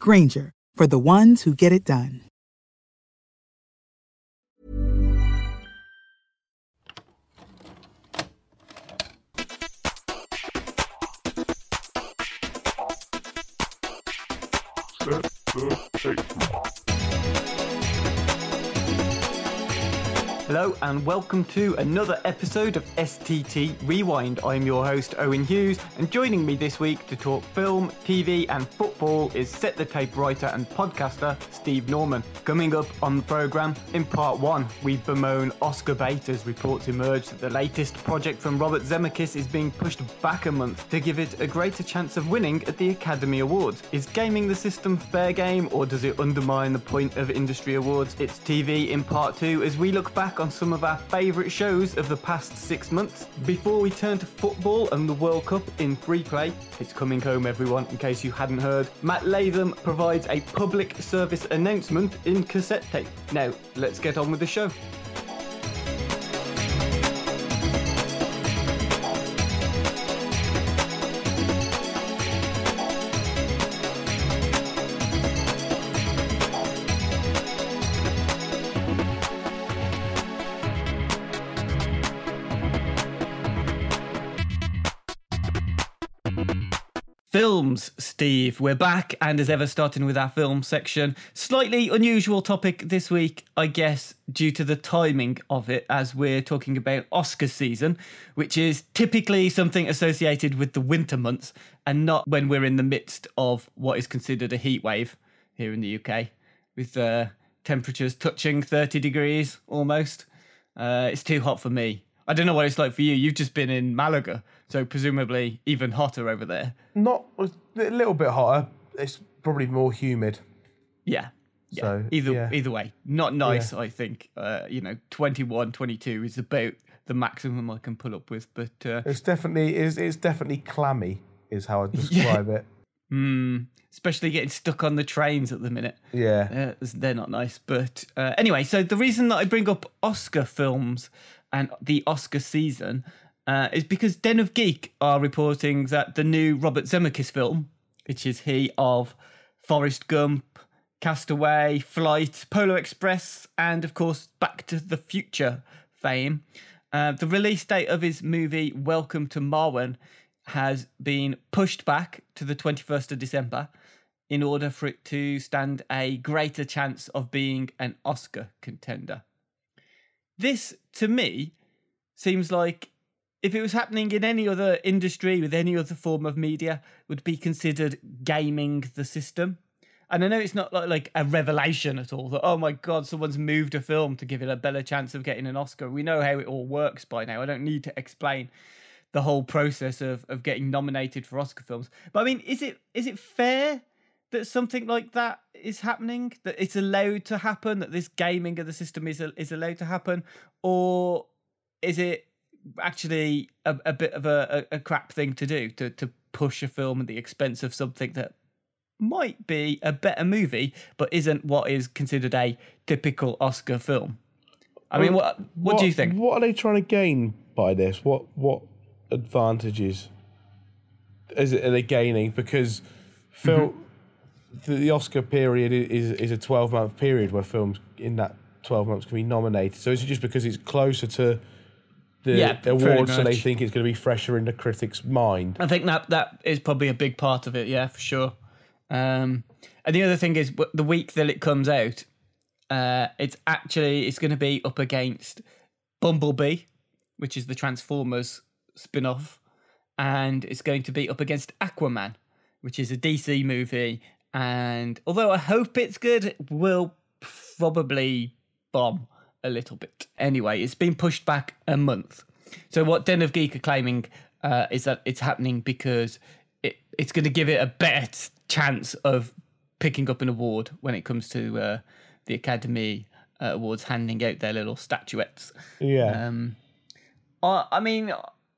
Grainger, for the ones who get it done. Hello and welcome to another episode of STT Rewind. I'm your host Owen Hughes, and joining me this week to talk film, TV, and football is set the tape writer and podcaster Steve Norman. Coming up on the programme, in part one, we bemoan Oscar bait as reports emerge that the latest project from Robert Zemeckis is being pushed back a month to give it a greater chance of winning at the Academy Awards. Is gaming the system fair game, or does it undermine the point of industry awards? It's TV in part two as we look back on some of our favourite shows of the past six months. Before we turn to football and the World Cup in free play, it's coming home, everyone, in case you hadn't heard. Matt Latham provides a public service announcement in cassette tape. Now, let's get on with the show. Films, Steve. We're back, and as ever, starting with our film section. Slightly unusual topic this week, I guess, due to the timing of it, as we're talking about Oscar season, which is typically something associated with the winter months and not when we're in the midst of what is considered a heat wave here in the UK, with uh, temperatures touching 30 degrees almost. Uh, it's too hot for me. I don't know what it's like for you. You've just been in Malaga, so presumably even hotter over there. Not a little bit hotter. It's probably more humid. Yeah. Yeah. So, either yeah. either way, not nice. I think. Uh, you know, 21, 22 is about the maximum I can pull up with. But uh, It's definitely is it's definitely clammy is how I describe it. mm, especially getting stuck on the trains at the minute. Yeah. Uh, they're not nice. But uh, anyway, so the reason that I bring up Oscar films and the Oscar season uh, is because Den of Geek are reporting that the new Robert Zemeckis film, which is he of Forrest Gump, Castaway, Flight, Polar Express, and of course Back to the Future fame, uh, the release date of his movie Welcome to Marwen has been pushed back to the 21st of December in order for it to stand a greater chance of being an Oscar contender. This, to me, seems like if it was happening in any other industry with any other form of media, would be considered gaming the system. And I know it's not like, like a revelation at all that, oh my God, someone's moved a film to give it a better chance of getting an Oscar. We know how it all works by now. I don't need to explain the whole process of, of getting nominated for Oscar films. But I mean, is it is it fair that something like that is happening? That it's allowed to happen? That this gaming of the system is is allowed to happen, or is it actually a, a bit of a, a, crap thing to do to to push a film at the expense of something that might be a better movie, but isn't what is considered a typical Oscar film? I mean, what what, do you think? What are they trying to gain by this? What what advantages is it are they gaining? Because film Mm-hmm. The, the Oscar period is is a twelve month period where films in that twelve months can be nominated. So is it just because it's closer to the, Yeah, awards, so they think it's going to be fresher in the critics' mind? I think that that is probably a big part of it. Yeah, for sure. Um, And the other thing is, the week that it comes out, uh, it's actually it's going to be up against Bumblebee, which is the Transformers spin-off, and it's going to be up against Aquaman, which is a DC movie. And although I hope it's good, it will probably bomb a little bit. Anyway, it's been pushed back a month. So what Den of Geek are claiming uh, is that it's happening because it, it's going to give it a better chance of picking up an award when it comes to uh, the Academy uh, Awards handing out their little statuettes. Yeah. Um, I, I mean,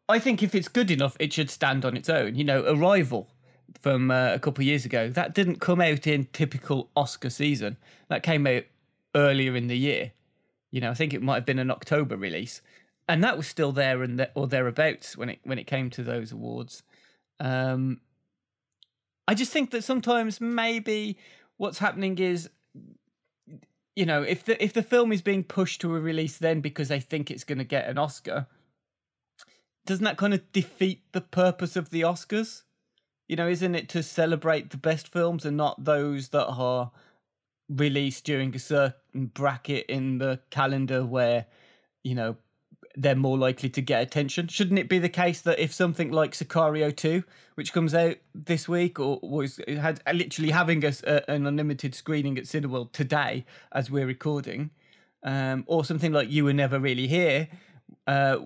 I think if it's good enough, it should stand on its own. You know, Arrival from uh, a couple of years ago that didn't come out in typical Oscar season. That came out earlier in the year. You know, I think it might have been an October release, and that was still there and the, or thereabouts when it when it came to those awards. Um, I just think that sometimes maybe what's happening is you know, if the if the film is being pushed to a release then because they think it's going to get an Oscar, doesn't that kind of defeat the purpose of the Oscars? You know, isn't it to celebrate the best films and not those that are released during a certain bracket in the calendar where, you know, they're more likely to get attention? Shouldn't it be the case that if something like Sicario 2, which comes out this week or was had literally having a, an unlimited screening at Cineworld today as we're recording, um, or something like You Were Never Really Here, uh,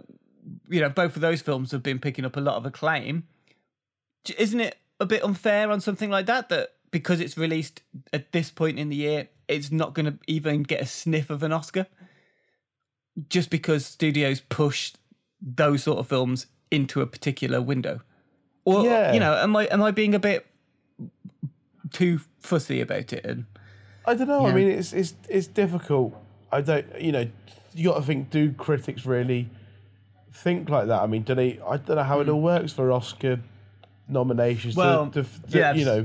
you know, both of those films have been picking up a lot of acclaim. Isn't it a bit unfair on something like that that because it's released at this point in the year, it's not going to even get a sniff of an Oscar? Just because studios push those sort of films into a particular window, or Yeah. you know, am I am I being a bit too fussy about it? And I don't know. I mean, it's it's it's difficult. I don't. You know, you got to think. Do critics really think like that? I mean, do they? I don't know how it hmm. all works for Oscar nominations. Well, to, to, to, yeah, you know,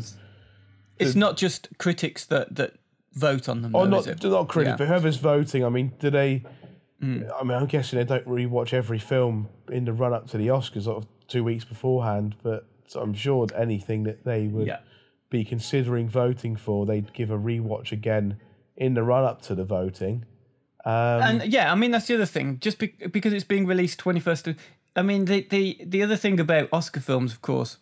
it's not just critics that that vote on them. or though, not not critics, Yeah. But whoever's voting. I mean, do they? Mm. I mean, I'm guessing they don't really watch every film in the run up to the Oscars, sort of two weeks beforehand. But I'm sure anything that they would Yeah. be considering voting for, they'd give a rewatch again in the run up to the voting. Um, and yeah, I mean that's the other thing. Just be- because it's being released twenty first. I mean the the the other thing about Oscar films, of course,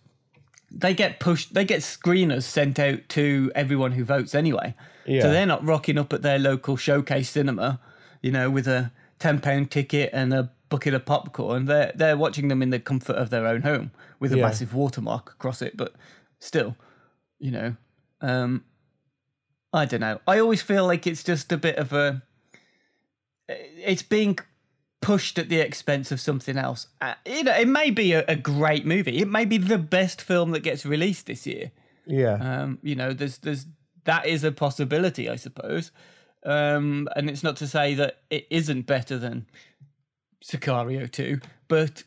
they get pushed. They get screeners sent out to everyone who votes anyway. Yeah. So they're not rocking up at their local showcase cinema, you know, with a ten pound ticket and a bucket of popcorn. They're they're watching them in the comfort of their own home with a Yeah. massive watermark across it. But still, you know, um, I don't know. I always feel like it's just a bit of a. It's being pushed at the expense of something else. Uh, you know, it may be a, a great movie. It may be the best film that gets released this year. Yeah. Um, you know, there's there's that is a possibility, I suppose. Um, and it's not to say that it isn't better than Sicario 2, but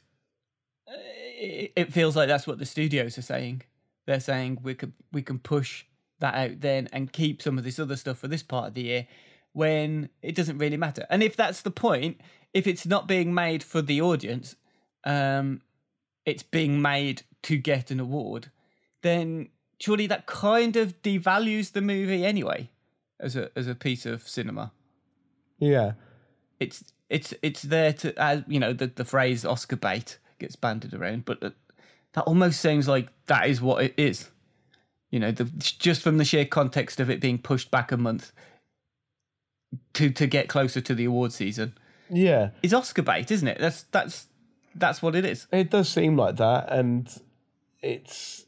uh, it, it feels like that's what the studios are saying. They're saying we could we can push that out then and keep some of this other stuff for this part of the year when it doesn't really matter. And if that's the point, if it's not being made for the audience, um, it's being made to get an award, then surely that kind of devalues the movie anyway as a as a piece of cinema. yeah. It's it's it's there to as you know the the phrase Oscar bait gets banded around, but that, that almost seems like that is what it is. You know, the, just from the sheer context of it being pushed back a month to to get closer to the award season Yeah. is Oscar bait, isn't it? That's that's that's what it is. It does seem like that, and it's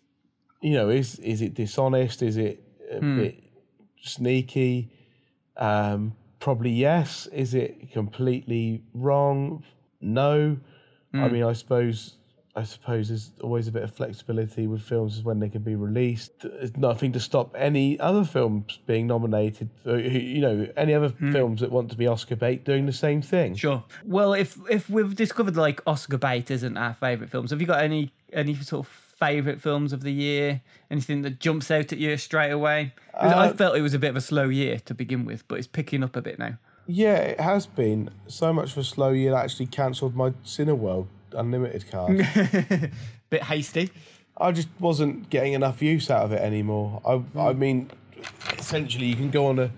you know is is it dishonest? Is it a bit sneaky? Um, probably yes. Is it completely wrong? No. I mean, I suppose I suppose there's always a bit of flexibility with films as when they can be released. There's nothing to stop any other films being nominated. uh, You know, any other films that want to be Oscar bait doing the same thing. Sure. Well, if if we've discovered like Oscar bait isn't our favourite films, have you got any any sort of favourite films of the year? Anything that jumps out at you straight away? 'Cause I Uh, felt it was a bit of a slow year to begin with, but it's picking up a bit now. Yeah, it has been so much for slow year. I actually cancelled my Cineworld Unlimited card. bit hasty. I just wasn't getting enough use out of it anymore. I, I mean, essentially you can go on a.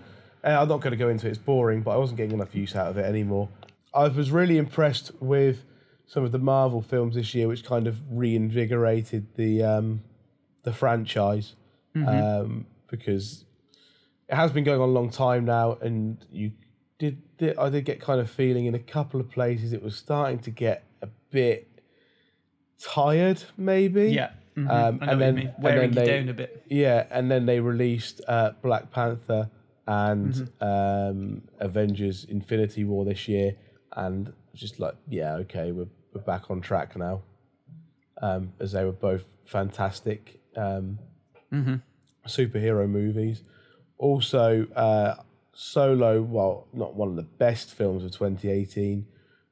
and I'm not going to go into it. It's boring, but I wasn't getting enough use out of it anymore. I was really impressed with some of the Marvel films this year, which kind of reinvigorated the um, the franchise um, because it has been going on a long time now, and you did, did I did get kind of feeling in a couple of places it was starting to get bit tired, maybe. Yeah. mhm. Um, and then- mean. and Wearing then they- down a bit. Yeah, and then they released uh, Black Panther and Mm-hmm. um, Avengers: Infinity War this year, and just like, yeah, okay, we're we're back on track now. Um, as they were both fantastic um, Mm-hmm. superhero movies. Also, uh, Solo, well, not one of the best films of 2018,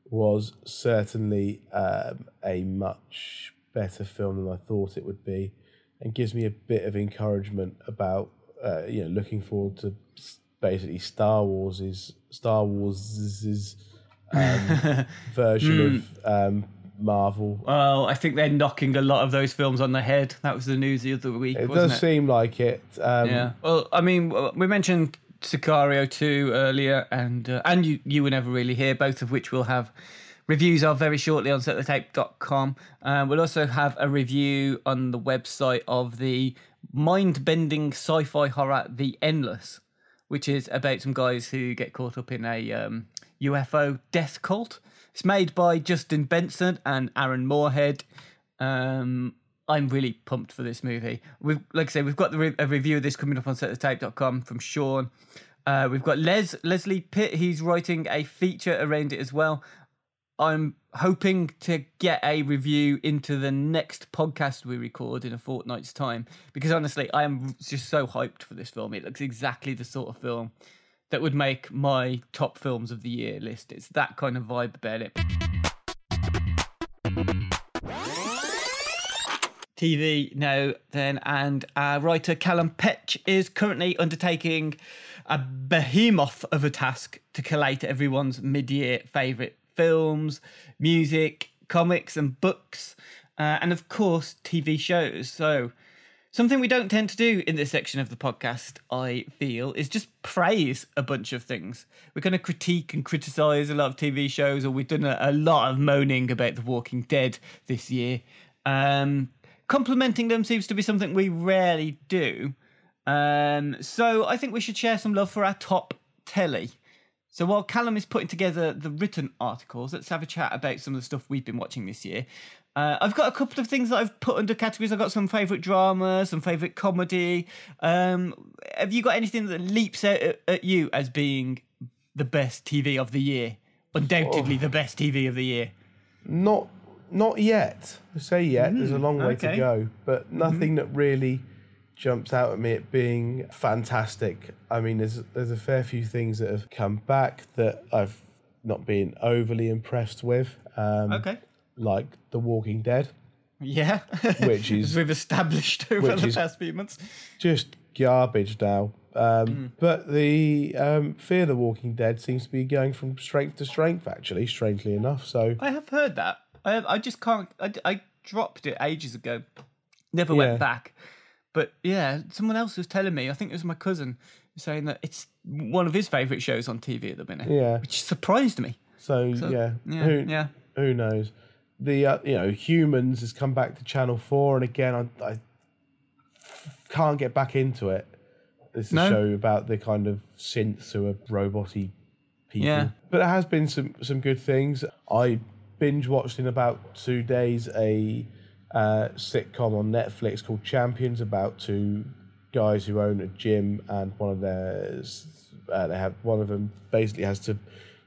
was certainly um, a much better film than I thought it would be, and gives me a bit of encouragement about uh, you know looking forward to basically Star Wars is Star Wars's um, version of um, Marvel. Well, I think they're knocking a lot of those films on the head. That was the news the other week, It wasn't does it? seem like it. Um, Yeah. Well, I mean, we mentioned Sicario 2 earlier, and uh, and you you were never really here, both of which we'll have reviews of very shortly on setthetape.com. Um, we'll also have a review on the website of the mind-bending sci-fi horror The Endless, which is about some guys who get caught up in a um, UFO death cult. It's made by Justin Benson and Aaron Moorhead. Um, I'm really pumped for this movie. We've, like I say, we've got the re- a review of this coming up on setthetape.com from Sean. Uh, we've got Les Leslie Pitt. He's writing a feature around it as well. I'm hoping to get a review into the next podcast we record in a fortnight's time because honestly, I am just so hyped for this film. It looks exactly the sort of film that would make my top films of the year list. It's that kind of vibe about it. TV now then, and our writer Callum Petch is currently undertaking a behemoth of a task to collate everyone's mid-year favourite films, music, comics, and books, uh, and of course TV shows. So. Something we don't tend to do in this section of the podcast, I feel, is just praise a bunch of things. We're going to critique and criticise a lot of TV shows, or we've done a, a lot of moaning about The Walking Dead this year. Um, complimenting them seems to be something we rarely do. Um, so I think we should share some love for our top telly. So while Callum is putting together the written articles, let's have a chat about some of the stuff we've been watching this year. Uh, I've got a couple of things that I've put under categories. I've got some favourite drama, some favourite comedy. Um, have you got anything that leaps out at, at you as being the best TV of the year? Undoubtedly the best TV of the year. Not not yet. I say yet. There's a long way to go, but nothing that really jumps out at me at being fantastic. I mean, there's there's a fair few things that have come back that I've not been overly impressed with. Um, Okay. Like The Walking Dead, Yeah. Which is- we've established over the past few months. just garbage now. Um, Mm. But the um, Fear the Walking Dead seems to be going from strength to strength. Actually, strangely enough. So I have heard that. I I just can't. I, I dropped it ages ago. Never Yeah. went back. But yeah, someone else was telling me. I think it was my cousin saying that it's one of his favourite shows on TV at the minute. Yeah. which surprised me. so, yeah, Yeah, who yeah. who knows? The uh, you know Humans has come back to Channel Four, and again I, I can't get back into it. It's a No? show about the kind of synths who are roboty people. Yeah. But it has been some some good things. I binge watched in about two days a uh, sitcom on Netflix called Champions about two guys who own a gym and one of theirs uh, they have one of them basically has to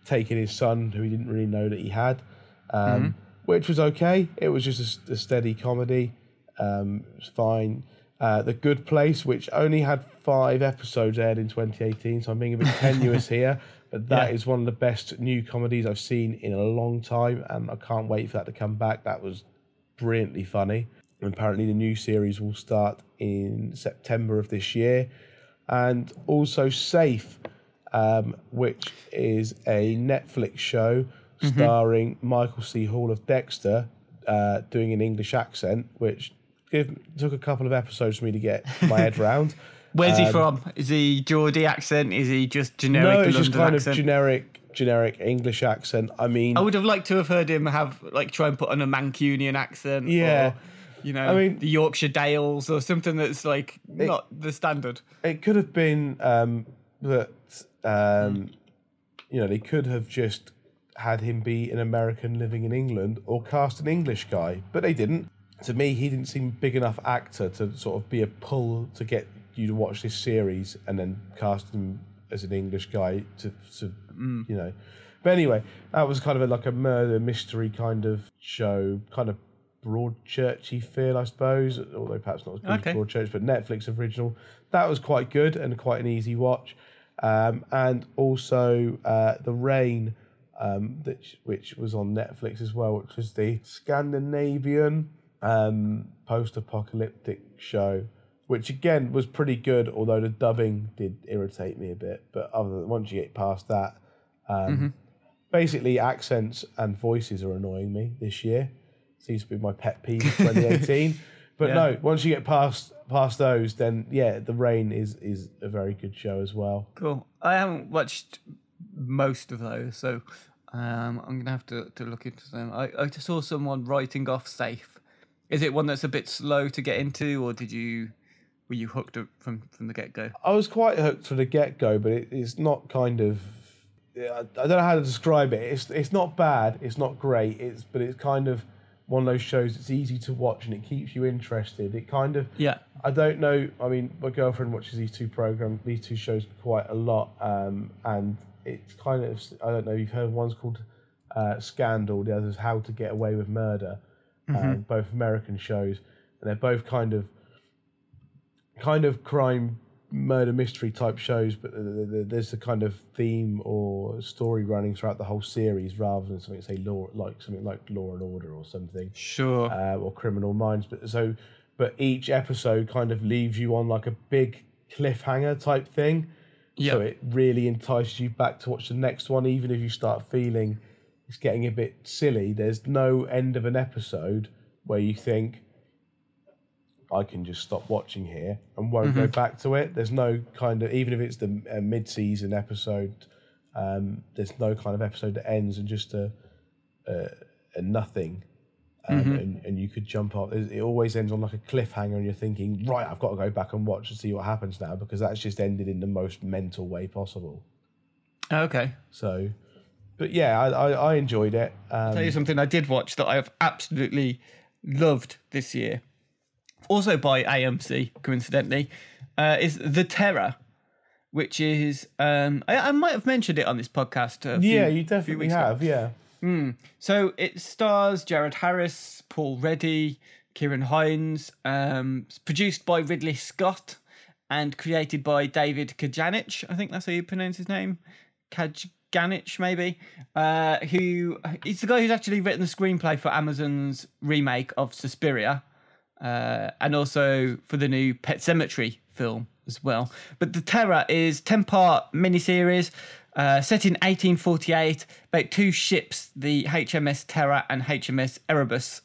take in his son who he didn't really know that he had, um, which was okay. It was just a steady comedy. Um, it was fine. Uh, the Good Place, which only had five episodes aired in 2018, so I'm being a bit tenuous here, but that is Yeah. one of the best new comedies I've seen in a long time, and I can't wait for that to come back. That was brilliantly funny. And apparently, the new series will start in September of this year. And also, Safe, um, which is a Netflix show starring Michael C. Hall of Dexter uh, doing an English accent, which give, took a couple of episodes for me to get my head round. Where's he from? Is he Geordie accent? Is he just generic Um, no, it's London just kind accent? of generic, generic English accent. I mean, I would have liked to have heard him have like try and put on a Mancunian accent. Yeah. Or, you know, I mean- the Yorkshire Dales or something that's like not the standard. it could have been um, that um, you know they could have just had him be an American living in England or cast an English guy, but they didn't. To me, he didn't seem big enough actor to sort of be a pull to get you to watch this series and then cast him as an English guy to, to you know. But anyway, that was kind of a, like a murder mystery kind of show, kind of Broadchurchy feel, I suppose. Although perhaps not as good Okay. as Broadchurch, but Netflix original. That was quite good and quite an easy watch. Um, and also uh, The Rain, um, which, which was on Netflix as well, which was the Scandinavian um, post-apocalyptic show, which again was pretty good. Although the dubbing did irritate me a bit, but other than once you get past that, um, basically accents and voices are annoying me this year. Seems to be my pet peeve of 2018. but Yeah. no, once you get past past those, then yeah, The Rain is is a very good show as well. Cool. I haven't watched most of those, so um, I'm gonna have to, to look into them. I, I just saw someone writing off Safe. Is it one that's a bit slow to get into, or did you were you hooked up from from the get go? I was quite hooked from the get go, but it, it's not kind of. I don't know how to describe it. It's it's not bad. It's not great. It's but it's kind of one of those shows that's easy to watch and it keeps you interested. It kind of Yeah. I don't know. I mean, my girlfriend watches these two programs, these two shows quite a lot, um, and it's kind of I don't know. You've heard one's called uh, Scandal, the other's How to Get Away with Murder. Um, both American shows, and they're both kind of kind of crime murder mystery type shows, but th- th- th- there's a kind of theme or story running throughout the whole series, rather than something say law like something like Law and Order or something Sure. uh, or Criminal Minds. But so, but each episode kind of leaves you on like a big cliffhanger type thing. Yeah. So it really entices you back to watch the next one, even if you start feeling it's getting a bit silly. There's no end of an episode where you think I can just stop watching here and won't go back to it. There's no kind of even if it's the uh, mid-season episode, um, there's no kind of episode that ends and just a, a, a nothing um, and, and you could jump off. It always ends on like a cliffhanger, and you're thinking, right, I've got to go back and watch and see what happens now because that's just ended in the most mental way possible. okay. So, but yeah, I, I, I enjoyed it. Um, tell you something I did watch that I've absolutely loved this year, also by AMC, coincidentally, uh, is The Terror, which is um, I, I might have mentioned it on this podcast. Few- yeah, you definitely weeks ago. have. Yeah, So it stars Jared Harris, Paul Ready, Ciarán Hinds. Um, produced by Ridley Scott and created by David Kajganich. I think that's how you pronounce his name. Kajganich, maybe. Uh, who he's the guy who's actually written the screenplay for Amazon's remake of Suspiria, uh, and also for the new Pet Sematary film as well. But The Terror is 10 part miniseries uh, set in 1848 about two ships, the HMS Terror and HMS Erebus.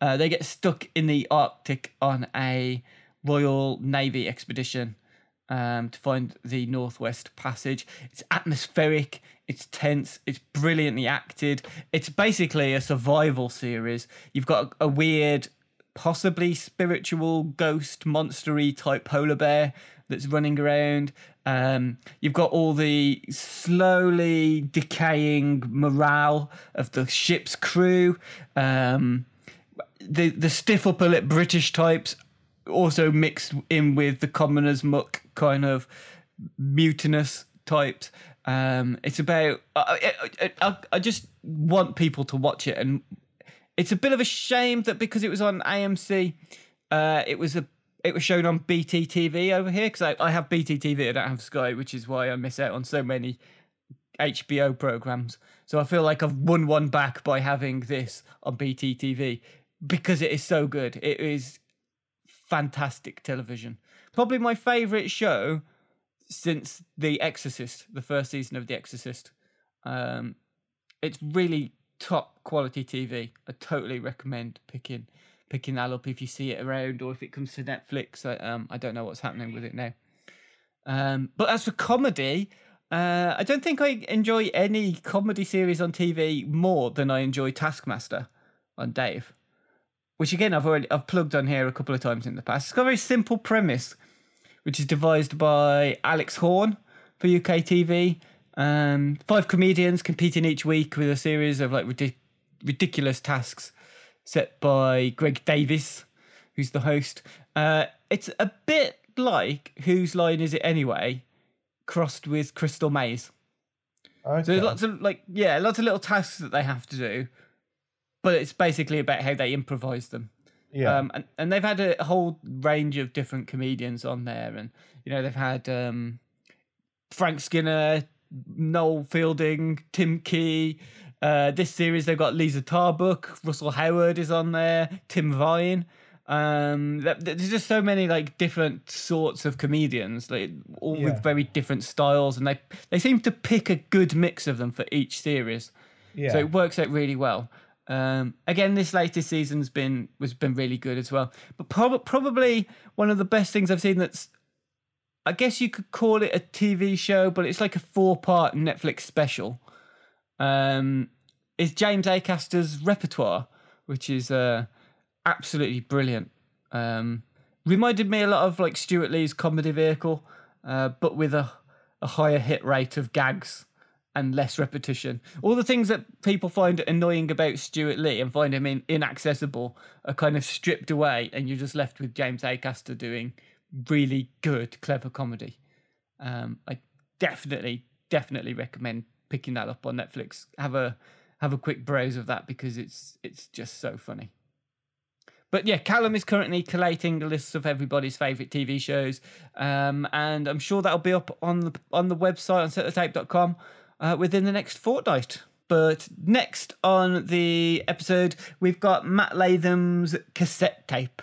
Uh, they get stuck in the Arctic on a Royal Navy expedition um, to find the Northwest Passage. It's atmospheric, it's tense, it's brilliantly acted. It's basically a survival series. You've got a, a weird, possibly spiritual ghost monstery type polar bear that's running around. Um, you've got all the slowly decaying morale of the ship's crew. Um, the the stiff upper lip British types also mixed in with the commoners muck kind of mutinous types. Um, it's about I, I, I, I just want people to watch it, and it's a bit of a shame that because it was on AMC, uh, it was a it was shown on BT TV over here because I, I have BT TV, I don't have Sky, which is why I miss out on so many HBO programs. So I feel like I've won one back by having this on BT TV because it is so good. It is fantastic television. Probably my favorite show since The Exorcist, the first season of The Exorcist. Um, it's really top quality TV. I totally recommend picking picking that up if you see it around or if it comes to Netflix. I, um, I don't know what's happening with it now. Um, but as for comedy, uh, I don't think I enjoy any comedy series on TV more than I enjoy Taskmaster on Dave, which again I've already I've plugged on here a couple of times in the past. It's got a very simple premise, which is devised by Alex Horne for UK TV. Um, five comedians competing each week with a series of like ridic- ridiculous tasks set by Greg Davies, who's the host. Uh, it's a bit like Whose Line Is It Anyway, crossed with Crystal Maze. Okay. So there's lots of like yeah, lots of little tasks that they have to do, but it's basically about how they improvise them. yeah. Um, and, and they've had a whole range of different comedians on there, and you know they've had um, Frank Skinner, Noel Fielding, Tim Key. Uh, this series they've got Liza Tarbuck, Russell Howard is on there, Tim Vine. Um, th- th- there's just so many like different sorts of comedians, like all Yeah. with very different styles, and they they seem to pick a good mix of them for each series. yeah. So it works out really well. Um, again, this latest season's been was been really good as well. But prob- probably one of the best things I've seen that's, I guess you could call it a TV show, but it's like a four part Netflix special. Um, is James Acaster's repertoire, which is uh, absolutely brilliant. Um, reminded me a lot of like Stewart Lee's comedy vehicle, uh, but with a, a higher hit rate of gags and less repetition. All the things that people find annoying about Stuart Lee and find him in, inaccessible are kind of stripped away, and you're just left with James Acaster doing really good, clever comedy. Um, I definitely, definitely recommend picking that up on Netflix. Have a have a quick browse of that because it's it's just so funny. But yeah, Callum is currently collating the lists of everybody's favourite TV shows, um, and I'm sure that'll be up on the on the website on setthetape.com uh, within the next fortnight. But next on the episode, we've got Matt Latham's cassette tape.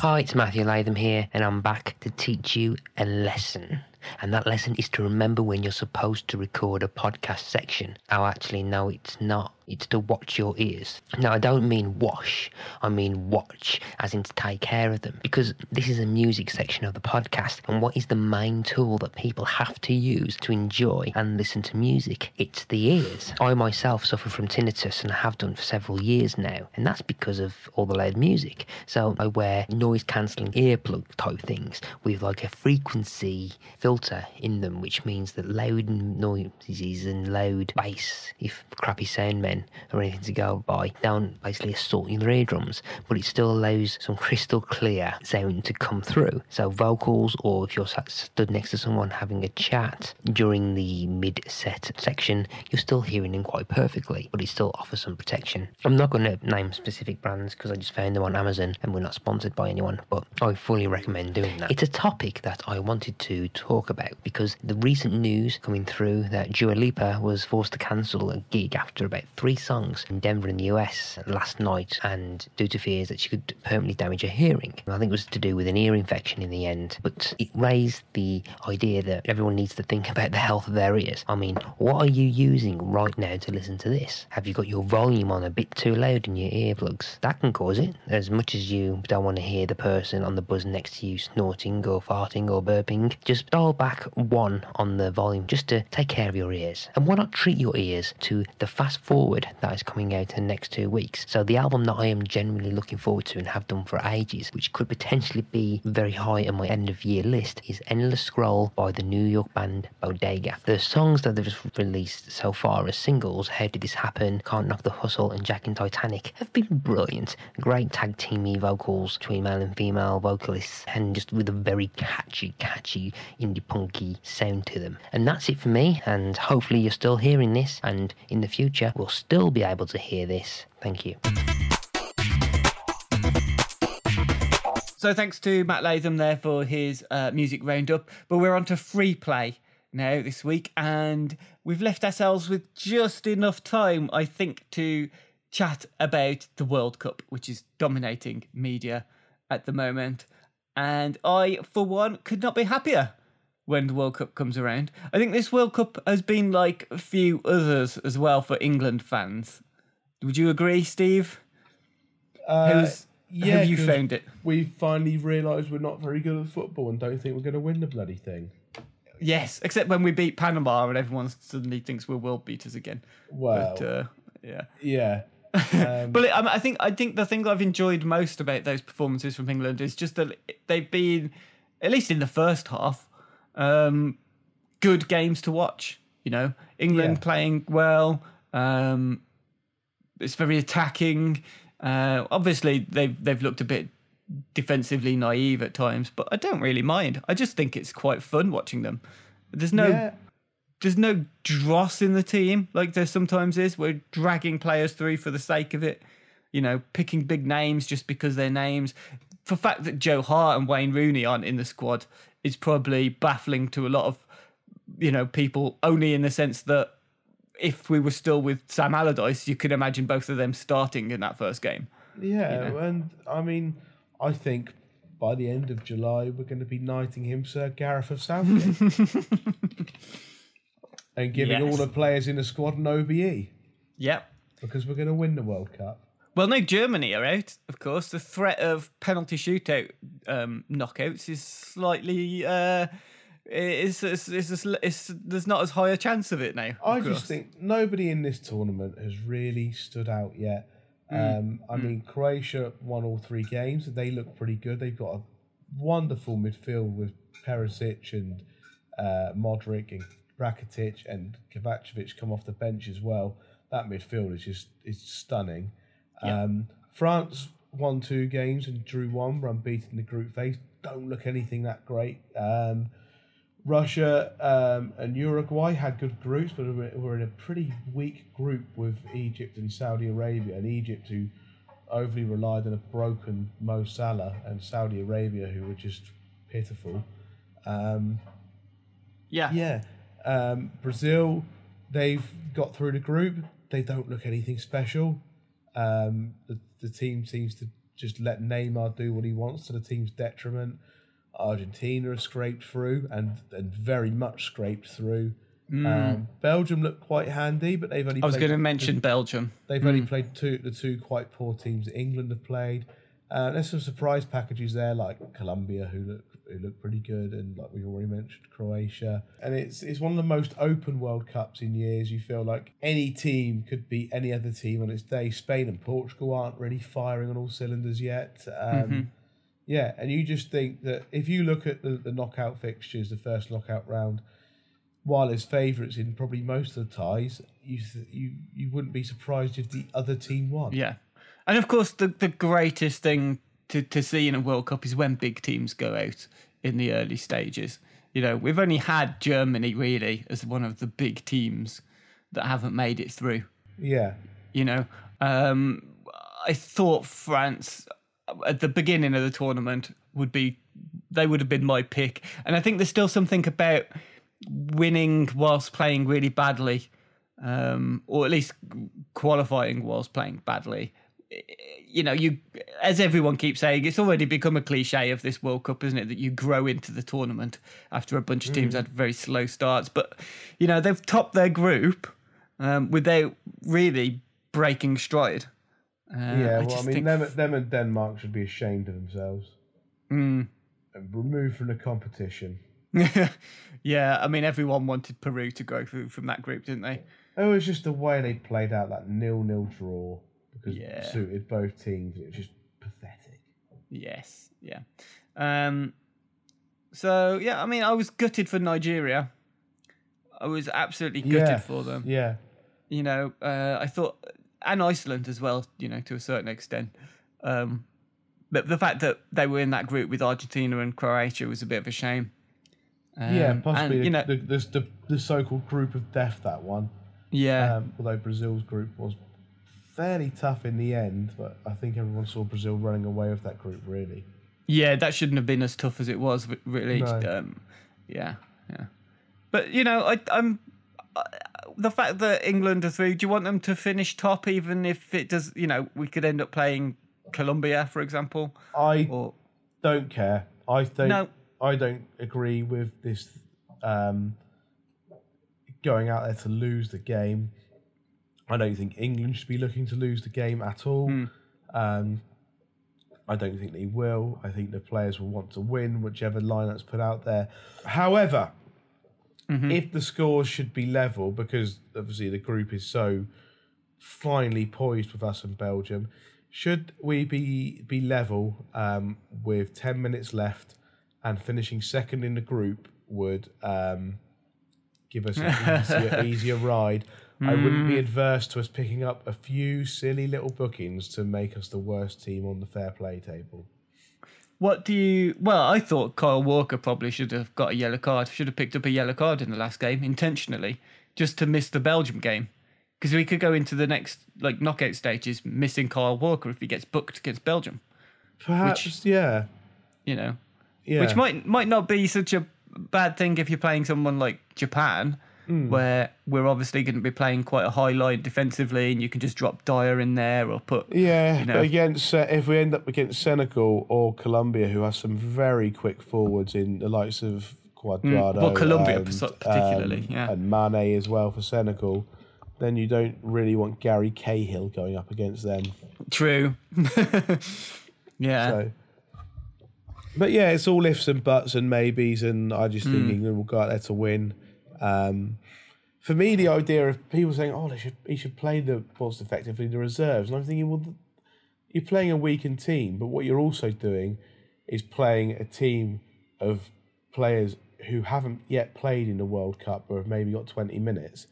Hi, it's Matthew Latham here, and I'm back to teach you a lesson. And that lesson is to remember when you're supposed to record a podcast section. Oh, actually, no, it's not. It's to watch your ears. Now, I don't mean wash, I mean watch, as in to take care of them. Because this is a music section of the podcast, and what is the main tool that people have to use to enjoy and listen to music? It's the ears. I myself suffer from tinnitus, and I have done for several years now, and that's because of all the loud music. So I wear noise cancelling earplug type things with like a frequency filter in them, which means that loud noises and loud bass, if crappy sound men or anything to go by, don't basically assault your eardrums, but it still allows some crystal clear sound to come through. So vocals, or if you're stood next to someone having a chat during the mid-set section, you're still hearing them quite perfectly, but it still offers some protection. I'm not going to name specific brands because I just found them on Amazon and we're not sponsored by anyone, but I fully recommend doing that. It's a topic that I wanted to talk about about because the recent news coming through that Dua Lipa was forced to cancel a gig after about three songs in Denver in the US last night and due to fears that she could permanently damage her hearing. I think it was to do with an ear infection in the end, but it raised the idea that everyone needs to think about the health of their ears. I mean, what are you using right now to listen to this? Have you got your volume on a bit too loud in your earplugs? That can cause it, as much as you don't want to hear the person on the bus next to you snorting or farting or burping. Just dial back one on the volume just to take care of your ears. And why not treat your ears to the fast forward that is coming out in the next two weeks? So, the album that I am genuinely looking forward to and have done for ages, which could potentially be very high on my end of year list, is Endless Scroll by the New York band Bodega. The songs that they've released so far as singles, How Did This Happen, Can't Knock the Hustle, and Jack and Titanic, have been brilliant. Great tag teamy vocals between male and female vocalists, and just with a very catchy, catchy indie punky sound to them. And that's it for me, and hopefully you're still hearing this, and in the future we'll still be able to hear this. Thank you. So thanks to Matt Latham there for his uh, music roundup. But we're on to free play now this week, and we've left ourselves with just enough time, I think, to chat about the World Cup, which is dominating media at the moment. And I, for one, could not be happier when the World Cup comes around. I think this World Cup has been like a few others as well for England fans. Would you agree, Steve? Uh, How's- yeah, have you found it? We finally realised we're not very good at football and don't think we're going to win the bloody thing. Yes, except when we beat Panama and everyone suddenly thinks we're world beaters again. Well, But uh, yeah. yeah. Um, But I, I think I think the thing I've enjoyed most about those performances from England is just that they've been, at least in the first half, um, good games to watch. You know, England Yeah. playing well. Um, it's very attacking. Uh, obviously, they've they've looked a bit defensively naive at times, but I don't really mind. I just think it's quite fun watching them. There's no yeah, there's no dross in the team like there sometimes is. We're dragging players through for the sake of it, you know, picking big names just because they're names. The fact that Joe Hart and Wayne Rooney aren't in the squad is probably baffling to a lot of, you know, people. Only in the sense that if we were still with Sam Allardyce, you could imagine both of them starting in that first game. yeah. And I mean, I think by the end of July, we're going to be knighting him Sir Gareth of Southgate. and giving all the players in the squad an OBE Yep. because we're going to win the World Cup. Well, no, Germany are out, of course. The threat of penalty shootout um, knockouts is slightly. Uh, is is is is there's not as high a chance of it now. I of just think nobody in this tournament has really stood out yet. Um, I mean, Croatia won all three games, they look pretty good. They've got a wonderful midfield with Perisic and uh, Modric and Rakitic and Kovacevic come off the bench as well. That midfield is just is stunning. Um, France won two games and drew one, were unbeaten in the group phase. Don't look anything that great. Um, Russia um, and Uruguay had good groups, but were were in a pretty weak group with Egypt and Saudi Arabia. And Egypt, who overly relied on a broken Mo Salah, and Saudi Arabia, who were just pitiful. Um, yeah, yeah, um, Brazil, they've got through the group. They don't look anything special. Um, the, the team seems to just let Neymar do what he wants to the team's detriment. Argentina scraped through and, and very much scraped through. Um, Belgium looked quite handy, but they've only. I was going to mention Belgium. They've only played two the two quite poor teams England have played. Uh, there's some surprise packages there, like Colombia, who look who look pretty good, and like we've already mentioned, Croatia. And it's it's one of the most open World Cups in years. You feel like any team could beat any other team on its day. Spain and Portugal aren't really firing on all cylinders yet. Um, Yeah, and you just think that if you look at the, the knockout fixtures, the first knockout round, while there's favourites in probably most of the ties, you th- you you wouldn't be surprised if the other team won. Yeah, and of course the the greatest thing to to see in a World Cup is when big teams go out in the early stages. You know, we've only had Germany really as one of the big teams that haven't made it through. Yeah, You know, um, I thought France at the beginning of the tournament would be they would have been my pick. And I think there's still something about winning whilst playing really badly, um, or at least qualifying whilst playing badly. You know, you as everyone keeps saying, it's already become a cliche of this World Cup, isn't it? That you grow into the tournament after a bunch of teams had very slow starts. But you know, they've topped their group um, without really breaking stride. Uh, yeah, well, I mean, them, them and Denmark should be ashamed of themselves Mm. and removed from the competition. yeah, I mean, everyone wanted Peru to go through from that group, didn't they? It was just the way they played out that nil-nil draw because Yeah. it suited both teams. It was just pathetic. Yes, yeah. Um, so yeah, I mean, I was gutted for Nigeria. I was absolutely gutted yeah, for them. Yeah, You know, uh, I thought, and Iceland as well. You know, to a certain extent. Um, but the fact that they were in that group with Argentina and Croatia was a bit of a shame. Um, yeah, possibly And, you know, the, the, the, the so-called group of death. That one, yeah, um, although Brazil's group was fairly tough in the end, but I think everyone saw Brazil running away with that group. Really, Yeah, that shouldn't have been as tough as it was. Really, No. um, yeah, yeah. But you know, I, I'm uh, the fact that England are through. Do you want them to finish top, even if it does? You know, we could end up playing Colombia, for example. I Or don't care. I think No. I don't agree with this um, going out there to lose the game. I don't think England should be looking to lose the game at all. Hmm. Um, I don't think they will. I think the players will want to win, whichever lineup's put out there. However, Mm-hmm. if the scores should be level, because obviously the group is so finely poised with us and Belgium, should we be be level um, with ten minutes left and finishing second in the group would um, give us an easier, easier ride. I wouldn't Mm. be adverse to us picking up a few silly little bookings to make us the worst team on the fair play table. what do you? Well, I thought Kyle Walker probably should have got a yellow card. Should have picked up a yellow card in the last game intentionally, just to miss the Belgium game. Because we could go into the next like knockout stages missing Kyle Walker if he gets booked against Belgium. Perhaps, yeah, You know, yeah. which might might not be such a bad thing if you're playing someone like Japan, Hmm. where we're obviously going to be playing quite a high line defensively, and you can just drop Dier in there or put Yeah, you know. against uh, if we end up against Senegal or Colombia, who have some very quick forwards in the likes of Cuadrado, well, Colombia and, particularly, um, yeah. and Mane as well for Senegal, then you don't really want Gary Cahill going up against them. True. yeah. So, but yeah, it's all ifs and buts and maybes, and I just Hmm. think England will go out there to win. Um, for me, the idea of people saying, "Oh, they should he should play the most effectively the reserves," and I'm thinking, well, you're playing a weakened team, but what you're also doing is playing a team of players who haven't yet played in the World Cup or have maybe got 20 minutes.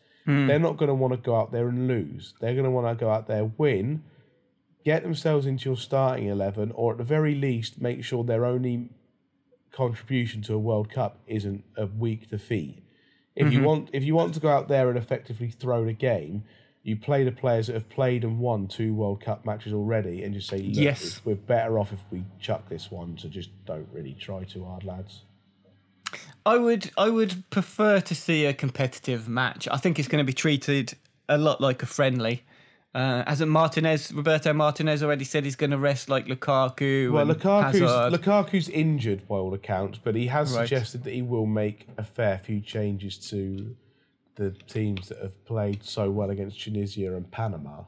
They're not going to want to go out there and lose. They're going to want to go out there, win, get themselves into your starting 11, or at the very least, make sure their only contribution to a World Cup isn't a weak defeat. If you mm-hmm. want, if you want to go out there and effectively throw the game, you play the players that have played and won two World Cup matches already, and just say, Yes. we're better off if we chuck this one. So just don't really try too hard, lads. I would I would prefer to see a competitive match. I think it's going to be treated a lot like a friendly. Uh, hasn't Martinez, Roberto Martinez, already said he's going to rest like Lukaku? Well, Lukaku's, Hazard? Lukaku's injured by all accounts, but he has Right. suggested that he will make a fair few changes to the teams that have played so well against Tunisia and Panama.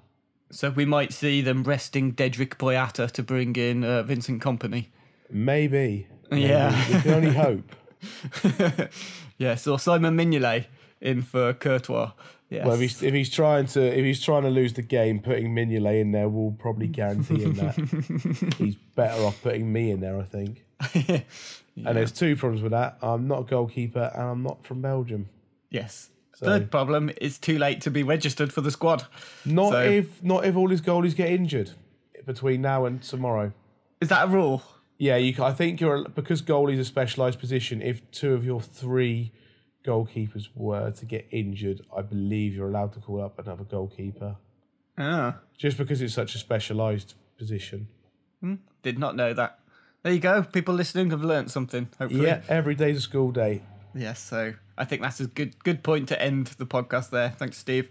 so we might see them resting Dedryck Boyata to bring in uh, Vincent Kompany. Maybe. Maybe. Yeah. We can only hope. yes, or Simon Mignolet in for Courtois. Yes. Well, if he's, if he's trying to if he's trying to lose the game, putting Mignolet in there will probably guarantee him that. he's better off putting me in there, I think. And there's two problems with that. I'm not a goalkeeper, and I'm not from Belgium. yes. So- Third problem: it's too late to be registered for the squad. Not So- if not if all his goalies get injured between now and tomorrow. Is that a rule? Yeah, you. I think you're because goalie's a specialised position. If two of your three goalkeepers were to get injured, I believe you're allowed to call up another goalkeeper. Ah, Just because it's such a specialised position. did not know that. There you go. People listening have learnt something. Hopefully. Yeah, every day's a school day. Yes. So I think that's a good good point to end the podcast there. Thanks, Steve.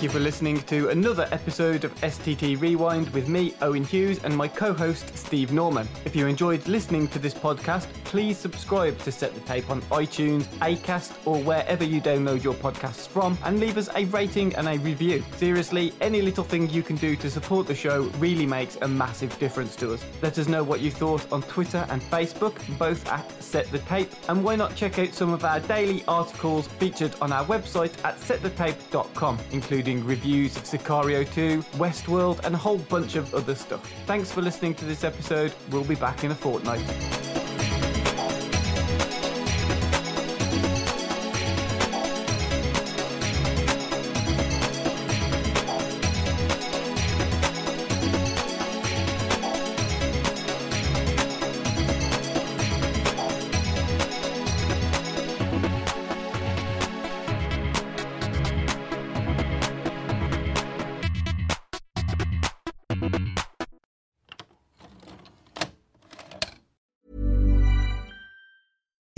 Thank you for listening to another episode of STT Rewind with me, Owen Hughes, and my co host, Steve Norman. If you enjoyed listening to this podcast, please subscribe to Set the Tape on iTunes, Acast, or wherever you download your podcasts from, and leave us a rating and a review. Seriously, any little thing you can do to support the show really makes a massive difference to us. Let us know what you thought on Twitter and Facebook, both at Set the Tape, and why not check out some of our daily articles featured on our website at setthetape.com, including reviews of Sicario 2, Westworld, and a whole bunch of other stuff. Thanks for listening to this episode. We'll be back in a fortnight.